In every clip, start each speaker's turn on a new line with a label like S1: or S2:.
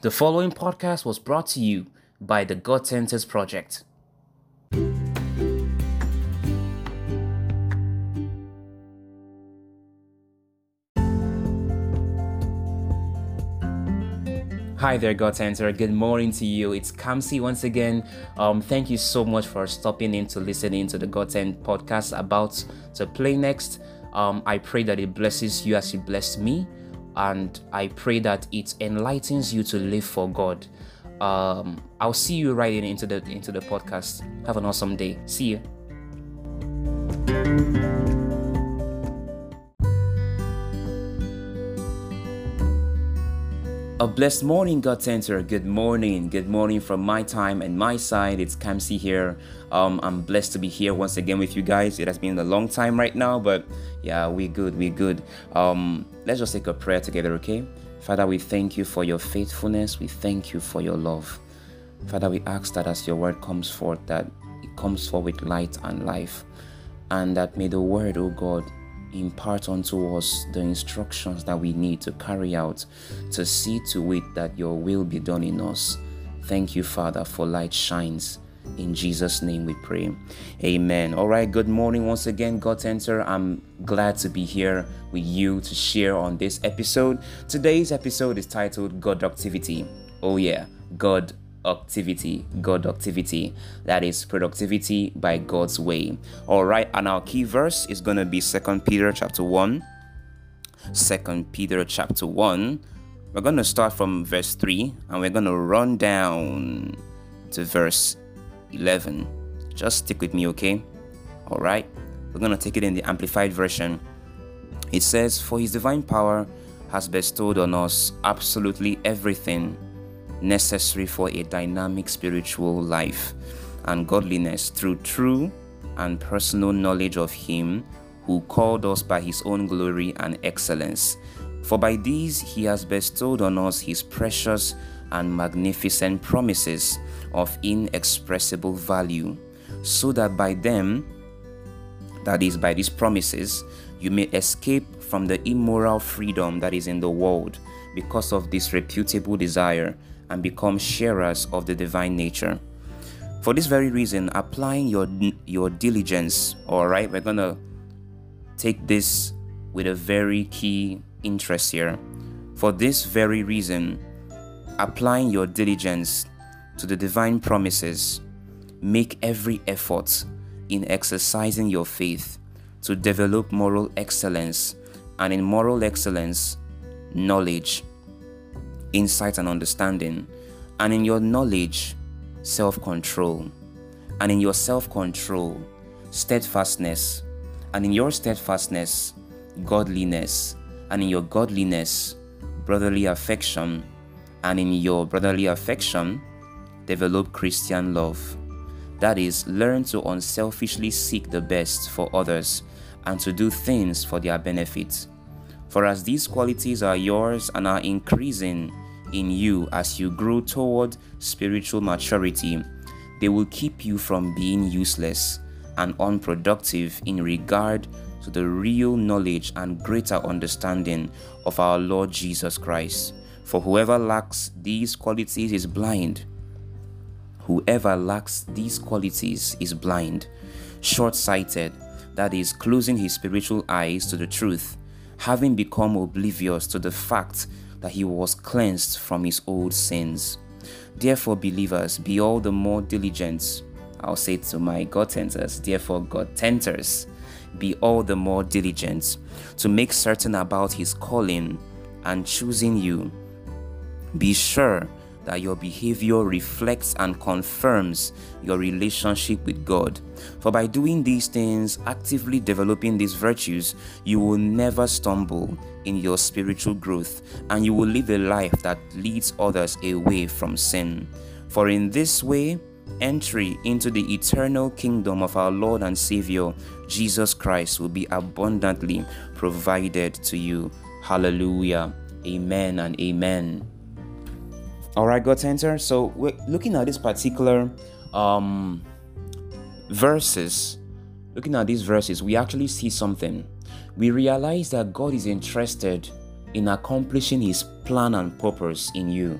S1: The following podcast was brought to you by the God Centers Project. Hi there, God Center. Good morning to you. It's Kamsi once again. Um, thank you so much for stopping in to listening to the God Center podcast about to play next. Um, I pray that it blesses you as it blessed me, and I pray that it enlightens you to live for God. Um, I'll see you right in into the into the podcast. Have an awesome day. See you. A blessed morning, God Center. Good morning. Good morning from my time and my side. It's Kamsi here. Um, I'm blessed to be here once again with you guys. It has been a long time right now, but yeah, we're good. We're good. Um, let's just take a prayer together, okay? Father, we thank you for your faithfulness. We thank you for your love. Father, we ask that as your word comes forth, that it comes forth with light and life, and that may the word, oh God, impart unto us the instructions that we need to carry out to see to it that your will be done in us. Thank you, Father, for light shines. In Jesus' name we pray. Amen. All right, good morning once again, God Center. I'm glad to be here with you to share on this episode. Today's episode is titled God Activity. Oh, yeah, God activity god activity that is productivity by god's way. All right and our key verse is going to be second peter chapter 1 second peter chapter 1 we're going to start from verse 3 and we're going to run down to verse 11 just stick with me okay? All right we're going to take it in the amplified version. It says for his divine power has bestowed on us absolutely everything necessary for a dynamic spiritual life and godliness through true and personal knowledge of Him who called us by His own glory and excellence. For by these He has bestowed on us His precious and magnificent promises of inexpressible value, so that by them, that is, by these promises, you may escape from the immoral freedom that is in the world because of disreputable desire and become sharers of the divine nature. For this very reason, applying your your diligence, all right, we're gonna take this with a very key interest here. For this very reason, applying your diligence to the divine promises, make every effort in exercising your faith to develop moral excellence, and in moral excellence, knowledge, insight and understanding, and in your knowledge, self control, and in your self control, steadfastness, and in your steadfastness, godliness, and in your godliness, brotherly affection, and in your brotherly affection, develop Christian love. That is, learn to unselfishly seek the best for others and to do things for their benefit for as these qualities are yours and are increasing in you as you grow toward spiritual maturity, they will keep you from being useless and unproductive in regard to the real knowledge and greater understanding of our Lord Jesus Christ. For whoever lacks these qualities is blind. Whoever lacks these qualities is blind, short sighted, that is, closing his spiritual eyes to the truth having become oblivious to the fact that he was cleansed from his old sins. Therefore, believers, be all the more diligent. I'll say to my God Centers, therefore, God Centers, be all the more diligent to make certain about his calling and choosing you. Be sure that your behavior reflects and confirms your relationship with God. For by doing these things, actively developing these virtues, you will never stumble in your spiritual growth and you will live a life that leads others away from sin. For in this way, entry into the eternal kingdom of our Lord and Savior Jesus Christ will be abundantly provided to you. Hallelujah. Amen and amen. All right, God Center. So we're looking at this particular um, verses. Looking at these verses, we actually see something. We realize that God is interested in accomplishing His plan and purpose in you.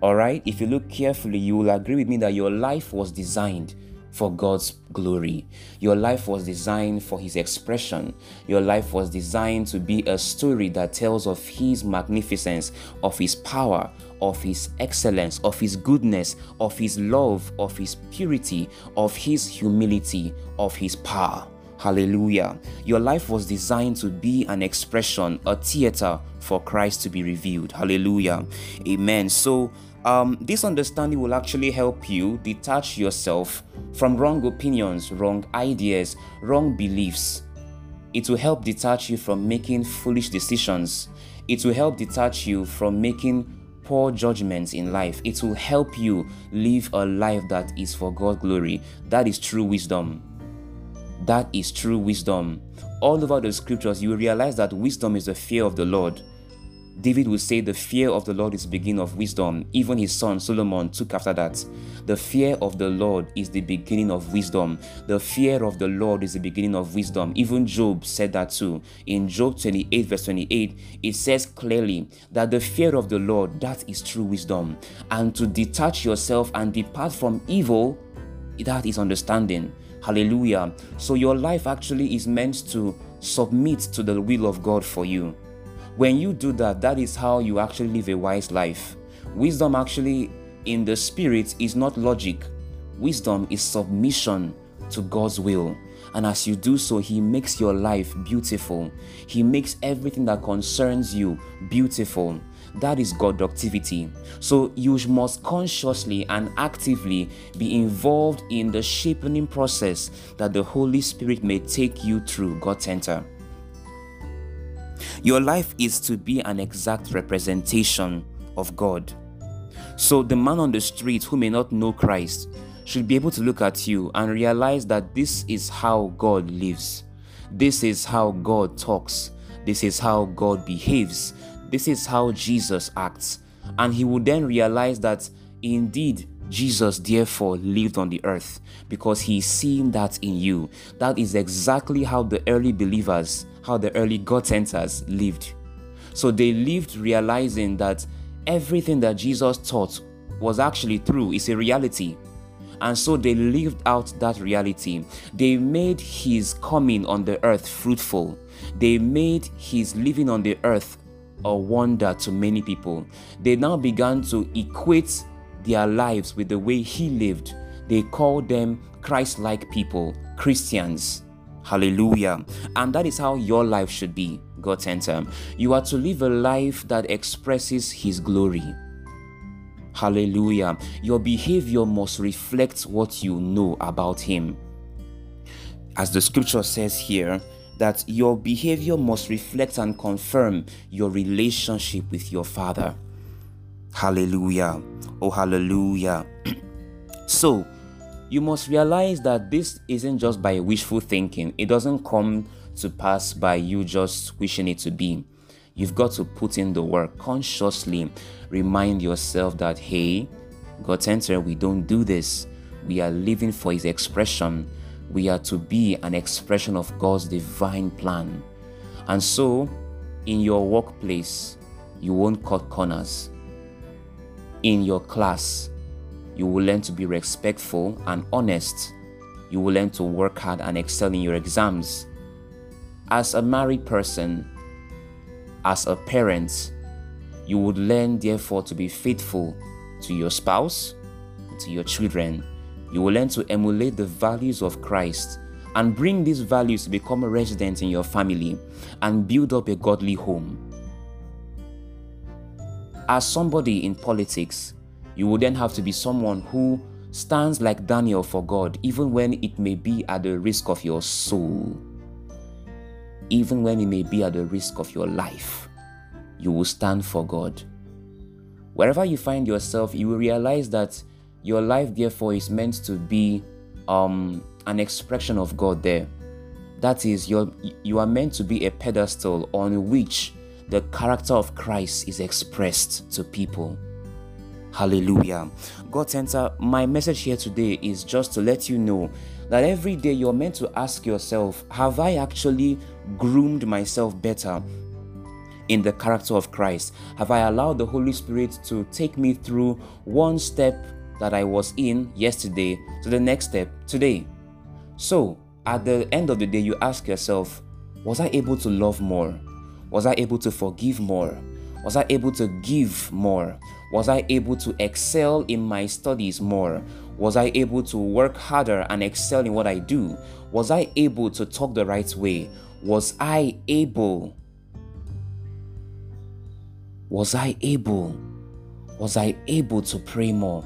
S1: All right, if you look carefully, you will agree with me that your life was designed for God's glory. Your life was designed for His expression. Your life was designed to be a story that tells of His magnificence, of His power, of His excellence, of His goodness, of His love, of His purity, of His humility, of His power. Hallelujah. Your life was designed to be an expression, a theater for Christ to be revealed. Hallelujah. Amen. So, um, this understanding will actually help you detach yourself from wrong opinions, wrong ideas, wrong beliefs. It will help detach you from making foolish decisions. It will help detach you from making poor judgments in life. It will help you live a life that is for God's glory. That is true wisdom. That is true wisdom. All over the scriptures, you realize that wisdom is the fear of the Lord. David would say, The fear of the Lord is the beginning of wisdom. Even his son Solomon took after that. The fear of the Lord is the beginning of wisdom. The fear of the Lord is the beginning of wisdom. Even Job said that too. In Job 28, verse 28, it says clearly that the fear of the Lord, that is true wisdom. And to detach yourself and depart from evil, that is understanding. Hallelujah. So your life actually is meant to submit to the will of God for you. When you do that, that is how you actually live a wise life. Wisdom actually in the spirit is not logic. Wisdom is submission to God's will. And as you do so, He makes your life beautiful. He makes everything that concerns you beautiful. That is productivity. So you must consciously and actively be involved in the shaping process that the Holy Spirit may take you through God's center. Your life is to be an exact representation of God. So the man on the street who may not know Christ should be able to look at you and realize that this is how God lives. This is how God talks. This is how God behaves. This is how Jesus acts. And he would then realize that indeed Jesus therefore lived on the earth because he's seeing that in you. That is exactly how the early believers how the early God centers lived. So they lived realizing that everything that Jesus taught was actually true, it's a reality. And so they lived out that reality. They made his coming on the earth fruitful. They made his living on the earth a wonder to many people. They now began to equate their lives with the way he lived. They called them Christ like people, Christians. Hallelujah. And that is how your life should be, God center. You are to live a life that expresses His glory. Hallelujah. Your behavior must reflect what you know about Him. As the scripture says here, that your behavior must reflect and confirm your relationship with your Father. Hallelujah. Oh, hallelujah. so, you must realize that this isn't just by wishful thinking, it doesn't come to pass by you just wishing it to be. You've got to put in the work consciously. Remind yourself that, hey, God Center, we don't do this. We are living for His expression. We are to be an expression of God's divine plan. And so, in your workplace, you won't cut corners. In your class, you will learn to be respectful and honest. You will learn to work hard and excel in your exams. As a married person, as a parent, you would learn, therefore, to be faithful to your spouse, to your children. You will learn to emulate the values of Christ and bring these values to become a resident in your family and build up a godly home. As somebody in politics, you will then have to be someone who stands like Daniel for God, even when it may be at the risk of your soul, even when it may be at the risk of your life. You will stand for God. Wherever you find yourself, you will realize that your life, therefore, is meant to be um, an expression of God there. That is, you're, you are meant to be a pedestal on which the character of Christ is expressed to people. Hallelujah. God Center, my message here today is just to let you know that every day you're meant to ask yourself, have I actually groomed myself better in the character of Christ? Have I allowed the Holy Spirit to take me through one step that I was in yesterday to the next step today? So, at the end of the day, you ask yourself, was I able to love more? Was I able to forgive more? Was I able to give more? Was I able to excel in my studies more? Was I able to work harder and excel in what I do? Was I able to talk the right way? Was I able? Was I able? Was I able to pray more?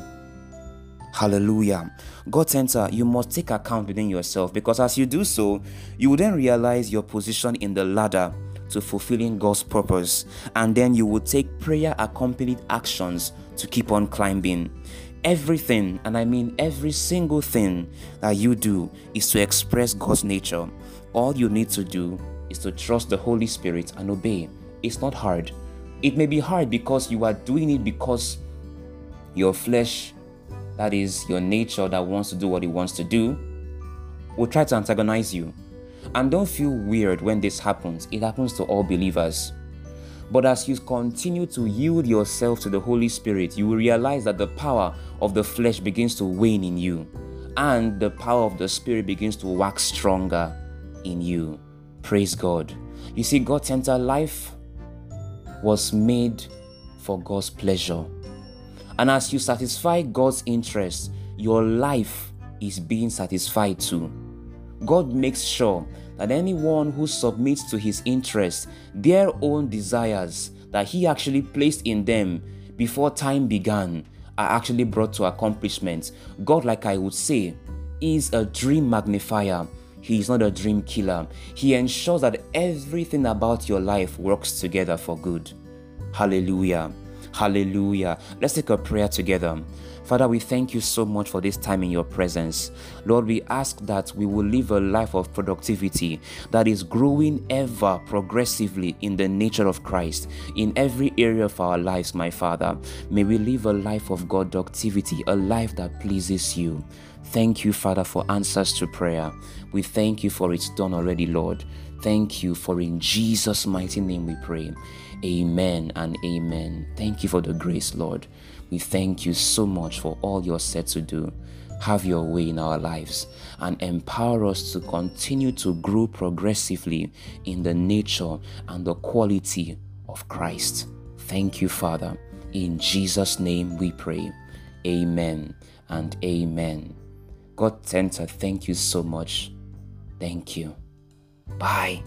S1: Hallelujah. God Center, you must take account within yourself because as you do so, you will then realize your position in the ladder to fulfilling God's purpose, and then you will take prayer accompanied actions to keep on climbing. Everything, and I mean every single thing that you do, is to express God's nature. All you need to do is to trust the Holy Spirit and obey. It's not hard. It may be hard because you are doing it because your flesh, that is your nature that wants to do what it wants to do, will try to antagonize you. And don't feel weird when this happens, it happens to all believers. But as you continue to yield yourself to the Holy Spirit, you will realize that the power of the flesh begins to wane in you, and the power of the Spirit begins to wax stronger in you. Praise God. You see, God Center life was made for God's pleasure. And as you satisfy God's interest, your life is being satisfied too. God makes sure that anyone who submits to his interests, their own desires that he actually placed in them before time began, are actually brought to accomplishment. God, like I would say, is a dream magnifier. He is not a dream killer. He ensures that everything about your life works together for good. Hallelujah. Hallelujah. Let's take a prayer together. Father, we thank you so much for this time in your presence. Lord, we ask that we will live a life of productivity that is growing ever progressively in the nature of Christ in every area of our lives, my Father. May we live a life of God productivity, a life that pleases you. Thank you, Father, for answers to prayer. We thank you for it's done already, Lord. Thank you for in Jesus' mighty name we pray. Amen and amen. Thank you for the grace, Lord. We thank you so much for all you're set to do. Have your way in our lives and empower us to continue to grow progressively in the nature and the quality of Christ. Thank you, Father. In Jesus' name we pray. Amen and amen. God Center, thank you so much. Thank you. Bye.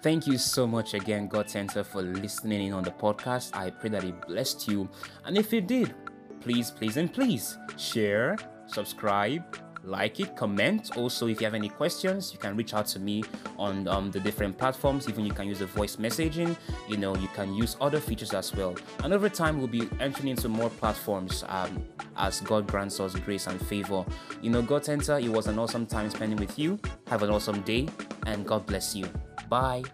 S1: Thank you so much again, God Center, for listening in on the podcast. I pray that it blessed you. And if it did, please, please, and please share, subscribe, like it, comment. Also, if you have any questions, you can reach out to me on um, the different platforms. Even you can use the voice messaging. You know, you can use other features as well. And over time, we'll be entering into more platforms um, as God grants us grace and favor. You know, God Center, it was an awesome time spending with you. Have an awesome day, and God bless you. Bye.